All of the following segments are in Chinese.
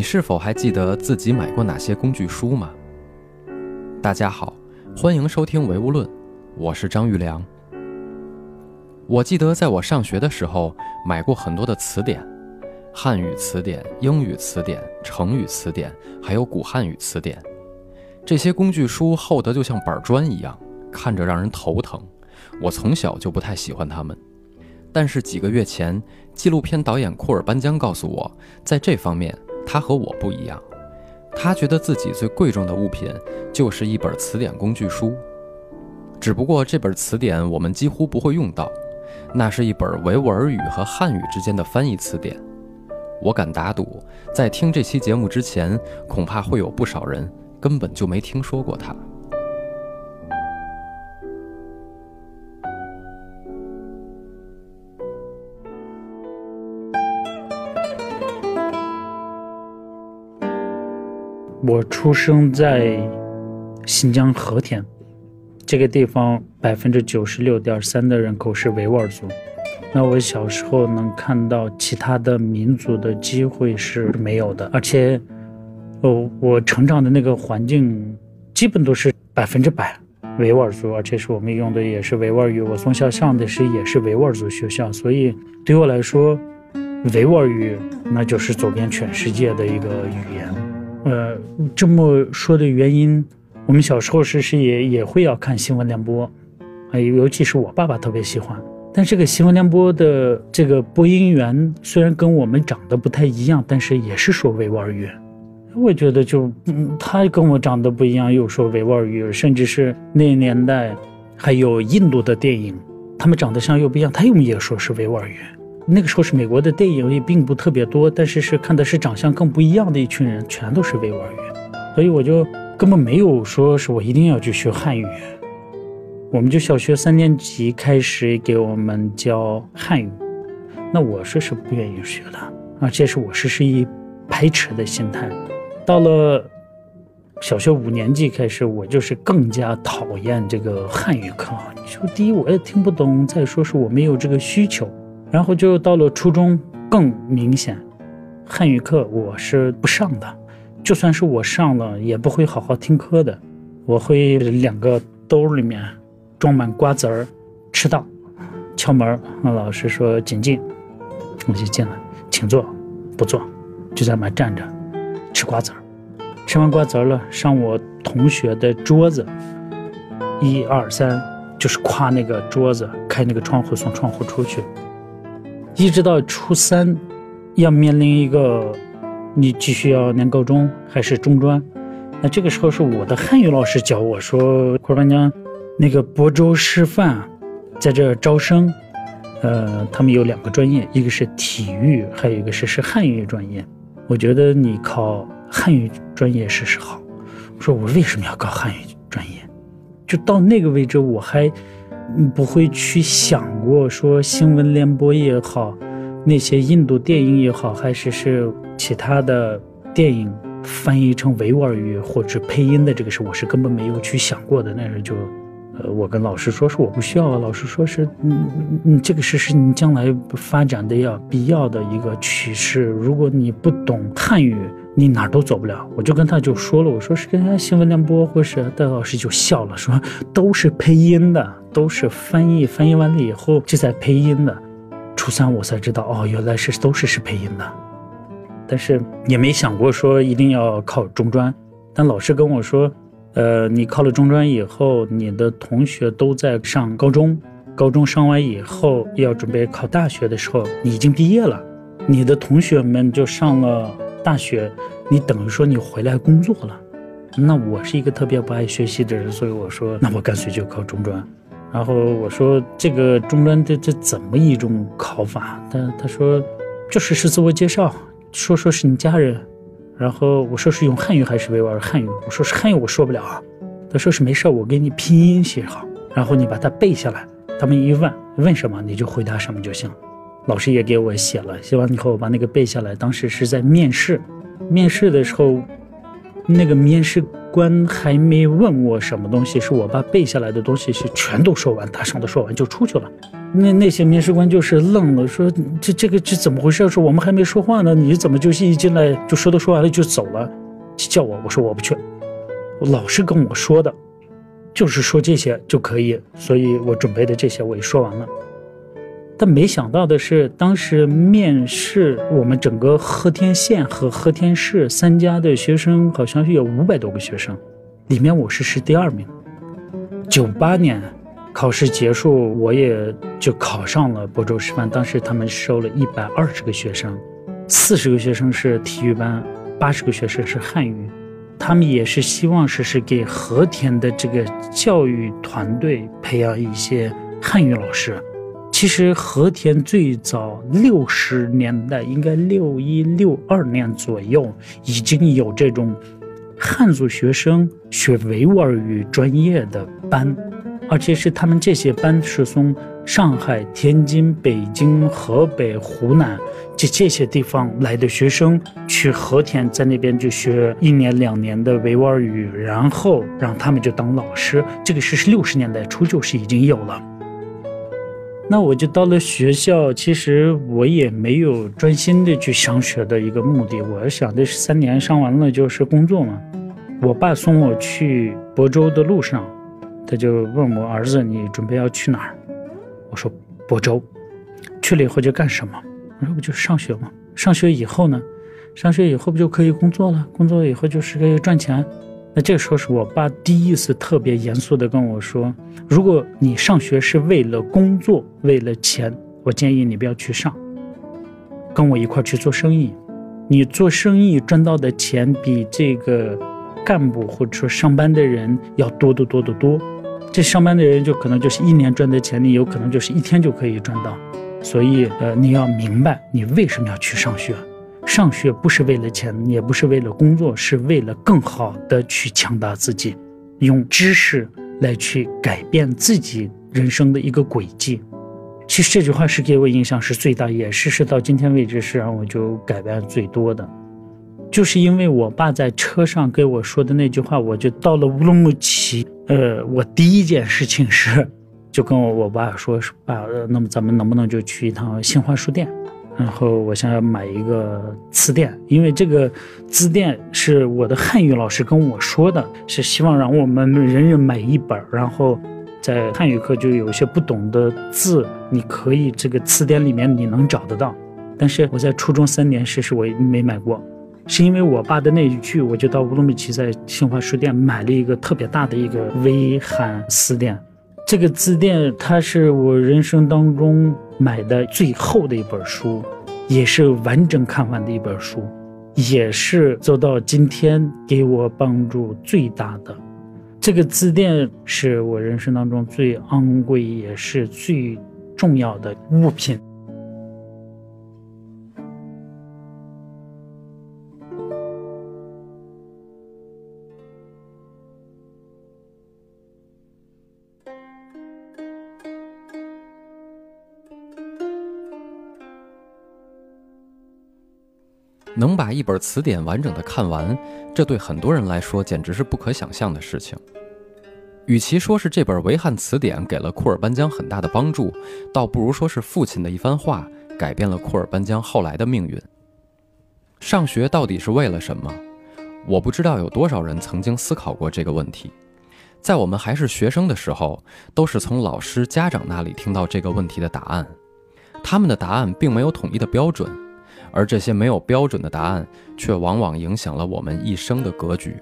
你是否还记得自己买过哪些工具书吗？大家好，欢迎收听《唯物论》，我是张玉良。我记得在我上学的时候买过很多的词典，汉语词典、英语词典、成语词典，还有古汉语词典。这些工具书厚得就像板砖一样，看着让人头疼。我从小就不太喜欢它们。但是几个月前，纪录片导演库尔班江告诉我，在这方面。他和我不一样，他觉得自己最贵重的物品就是一本词典工具书。只不过这本词典我们几乎不会用到，那是一本维吾尔语和汉语之间的翻译词典。我敢打赌，在听这期节目之前，恐怕会有不少人根本就没听说过它。我出生在新疆和田这个地方，百分之九十六点三的人口是维吾尔族。那我小时候能看到其他的民族的机会是没有的，而且，哦，我成长的那个环境基本都是百分之百维吾尔族，而且是我们用的也是维吾尔语。我从小上的是也是维吾尔族学校，所以对我来说，维吾尔语那就是走遍全世界的一个语言。呃，这么说的原因，我们小时候是是也也会要看新闻联播，哎，尤其是我爸爸特别喜欢。但这个新闻联播的这个播音员虽然跟我们长得不太一样，但是也是说维吾尔语。我觉得就嗯，他跟我长得不一样，又说维吾尔语，甚至是那年代还有印度的电影，他们长得像又不一样，他又也说是维吾尔语。那个时候是美国的电影也并不特别多，但是是看的是长相更不一样的一群人，全都是维吾尔语，所以我就根本没有说是我一定要去学汉语。我们就小学三年级开始给我们教汉语，那我说是不愿意学的，而且是我是是以排斥的心态。到了小学五年级开始，我就是更加讨厌这个汉语课。你说第一我也听不懂，再说是我没有这个需求。然后就到了初中，更明显，汉语课我是不上的，就算是我上了，也不会好好听课的。我会两个兜里面装满瓜子儿，迟到，敲门，那老师说请进，我就进来，请坐，不坐，就在那站着吃瓜子儿。吃完瓜子儿了，上我同学的桌子，一二三，就是跨那个桌子，开那个窗户，从窗户出去。一直到初三，要面临一个，你继续要念高中还是中专？那这个时候是我的汉语老师教我说：“库尔班江，那个亳州师范在这招生，呃，他们有两个专业，一个是体育，还有一个是是汉语专业。我觉得你考汉语专业试试好。”我说：“我为什么要考汉语专业？”就到那个位置，我还。不会去想过说新闻联播也好，那些印度电影也好，还是是其他的电影翻译成维吾尔语或者配音的这个事，我是根本没有去想过的。那时候就，呃，我跟老师说是我不需要啊，老师说是，嗯嗯，这个是是你将来发展的要必要的一个趋势。如果你不懂汉语。你哪儿都走不了，我就跟他就说了，我说是跟人家新闻联播，或是戴老师就笑了，说都是配音的，都是翻译，翻译完了以后就在配音的。初三我才知道，哦，原来是都是是配音的，但是也没想过说一定要考中专。但老师跟我说，呃，你考了中专以后，你的同学都在上高中，高中上完以后要准备考大学的时候，你已经毕业了，你的同学们就上了。大学，你等于说你回来工作了，那我是一个特别不爱学习的人，所以我说，那我干脆就考中专。然后我说，这个中专这这怎么一种考法？他他说，就是是自我介绍，说说是你家人。然后我说是用汉语还是维吾尔汉语？我说是汉语，我说不了啊。他说是没事，我给你拼音写好，然后你把它背下来。他们一问问什么，你就回答什么就行。老师也给我写了，写完以后把那个背下来。当时是在面试，面试的时候，那个面试官还没问我什么东西，是我把背下来的东西是全都说完，大声的说完就出去了。那那些面试官就是愣了，说这这个这怎么回事？说我们还没说话呢，你怎么就是一进来就说都说完了就走了？叫我，我说我不去。老师跟我说的，就是说这些就可以，所以我准备的这些我也说完了。但没想到的是，当时面试我们整个和田县和和田市三家的学生，好像是有五百多个学生，里面我是是第二名。九八年考试结束，我也就考上了亳州师范。当时他们收了一百二十个学生，四十个学生是体育班，八十个学生是汉语。他们也是希望是是给和田的这个教育团队培养一些汉语老师。其实和田最早六十年代，应该六一六二年左右，已经有这种汉族学生学维吾尔语专业的班，而且是他们这些班是从上海、天津、北京、河北、湖南这这些地方来的学生去和田，在那边就学一年两年的维吾尔语，然后让他们就当老师。这个是六十年代初就是已经有了。那我就到了学校，其实我也没有专心的去上学的一个目的。我想的是三年上完了就是工作嘛。我爸送我去亳州的路上，他就问我儿子：“你准备要去哪儿？”我说：“亳州。”去了以后就干什么？我说：“不就上学吗？上学以后呢？上学以后不就可以工作了？工作以后就是可以赚钱。”那这个时候是我爸第一次特别严肃的跟我说：“如果你上学是为了工作，为了钱，我建议你不要去上，跟我一块去做生意。你做生意赚到的钱比这个干部或者说上班的人要多得多得多。这上班的人就可能就是一年赚的钱，你有可能就是一天就可以赚到。所以，呃，你要明白你为什么要去上学。”上学不是为了钱，也不是为了工作，是为了更好的去强大自己，用知识来去改变自己人生的一个轨迹。其实这句话是给我影响是最大，也是是到今天为止是让我就改变最多的。就是因为我爸在车上给我说的那句话，我就到了乌鲁木齐。呃，我第一件事情是就跟我我爸说，爸，那么咱们能不能就去一趟新华书店？然后我想要买一个词典，因为这个字典是我的汉语老师跟我说的，是希望让我们人人买一本然后在汉语课就有一些不懂的字，你可以这个词典里面你能找得到。但是我在初中三年时是我没买过，是因为我爸的那一句，我就到乌鲁木齐在新华书店买了一个特别大的一个微汉词典。这个字典它是我人生当中。买的最厚的一本书，也是完整看完的一本书，也是走到今天给我帮助最大的。这个字典是我人生当中最昂贵也是最重要的物品。能把一本词典完整的看完，这对很多人来说简直是不可想象的事情。与其说是这本维汉词典给了库尔班江很大的帮助，倒不如说是父亲的一番话改变了库尔班江后来的命运。上学到底是为了什么？我不知道有多少人曾经思考过这个问题。在我们还是学生的时候，都是从老师、家长那里听到这个问题的答案，他们的答案并没有统一的标准。而这些没有标准的答案，却往往影响了我们一生的格局。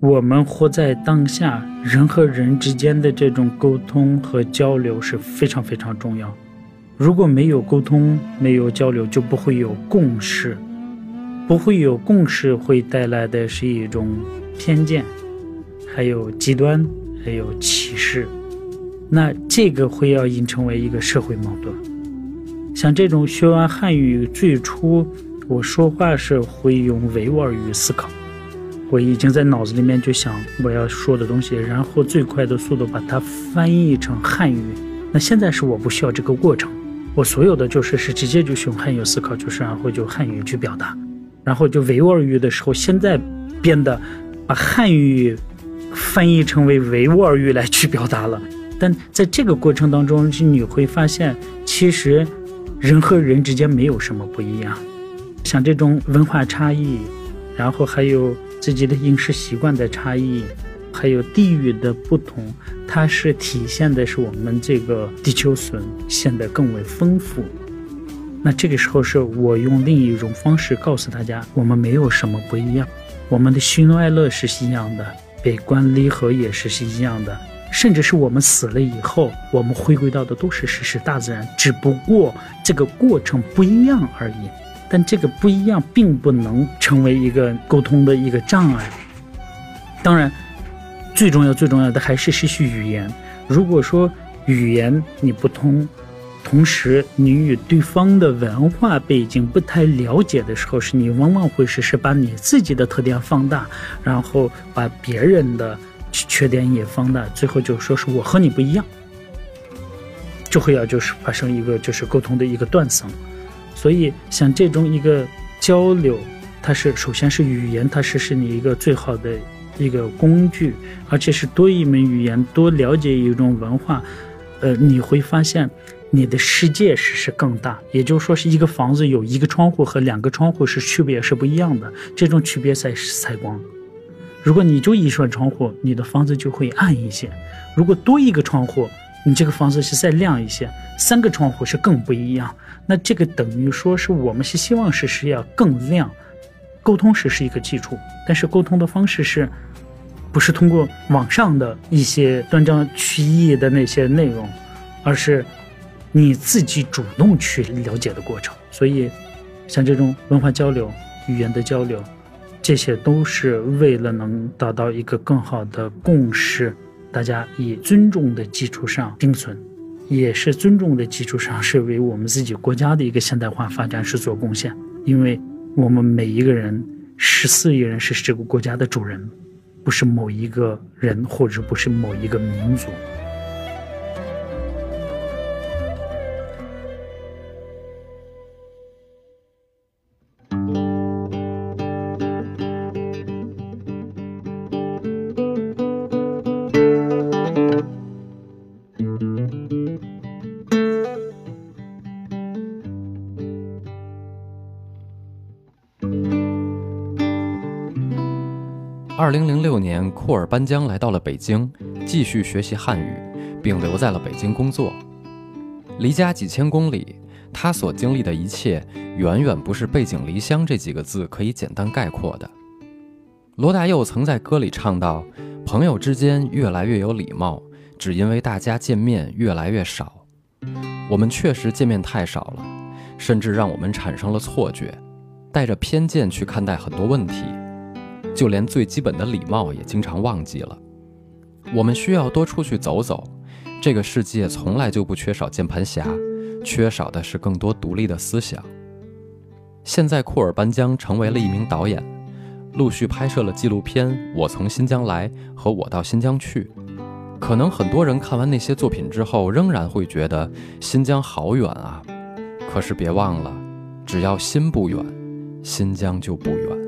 我们活在当下，人和人之间的这种沟通和交流是非常非常重要。如果没有沟通，没有交流，就不会有共识，不会有共识，会带来的是一种偏见，还有极端，还有歧视。那这个会要引成为一个社会矛盾。像这种学完汉语，最初我说话是会用维吾尔语思考，我已经在脑子里面就想我要说的东西，然后最快的速度把它翻译成汉语。那现在是我不需要这个过程，我所有的就是是直接就是用汉语思考，就是然后就汉语去表达，然后就维吾尔语的时候，现在变得把汉语翻译成为维吾尔语来去表达了。但在这个过程当中，你会发现，其实人和人之间没有什么不一样，像这种文化差异，然后还有。自己的饮食习惯的差异，还有地域的不同，它是体现的是我们这个地球村显得更为丰富。那这个时候是我用另一种方式告诉大家，我们没有什么不一样，我们的喜怒哀乐是一样的，悲观离合也是一样的，甚至是我们死了以后，我们回归到的都是事实大自然，只不过这个过程不一样而已。但这个不一样，并不能成为一个沟通的一个障碍。当然，最重要、最重要的还是学习语言。如果说语言你不通，同时你与对方的文化背景不太了解的时候，是你往往会是是把你自己的特点放大，然后把别人的缺点也放大，最后就说是我和你不一样，就会要就是发生一个就是沟通的一个断层。所以，像这种一个交流，它是首先是语言，它是是你一个最好的一个工具，而且是多一门语言，多了解一种文化，呃，你会发现你的世界是是更大。也就是说，是一个房子有一个窗户和两个窗户是区别是不一样的，这种区别在采光。如果你就一扇窗户，你的房子就会暗一些；如果多一个窗户，你这个房子是再亮一些，三个窗户是更不一样。那这个等于说是我们是希望是是要更亮，沟通时是一个基础，但是沟通的方式是，不是通过网上的一些断章取义的那些内容，而是你自己主动去了解的过程。所以，像这种文化交流、语言的交流，这些都是为了能达到一个更好的共识。大家以尊重的基础上并存，也是尊重的基础上，是为我们自己国家的一个现代化发展是做贡献。因为我们每一个人，十四亿人是这个国家的主人，不是某一个人，或者不是某一个民族。二零零六年，库尔班江来到了北京，继续学习汉语，并留在了北京工作。离家几千公里，他所经历的一切，远远不是“背井离乡”这几个字可以简单概括的。罗大佑曾在歌里唱道：“朋友之间越来越有礼貌，只因为大家见面越来越少。我们确实见面太少了，甚至让我们产生了错觉，带着偏见去看待很多问题。”就连最基本的礼貌也经常忘记了。我们需要多出去走走。这个世界从来就不缺少键盘侠，缺少的是更多独立的思想。现在库尔班江成为了一名导演，陆续拍摄了纪录片《我从新疆来》和《我到新疆去》。可能很多人看完那些作品之后，仍然会觉得新疆好远啊。可是别忘了，只要心不远，新疆就不远。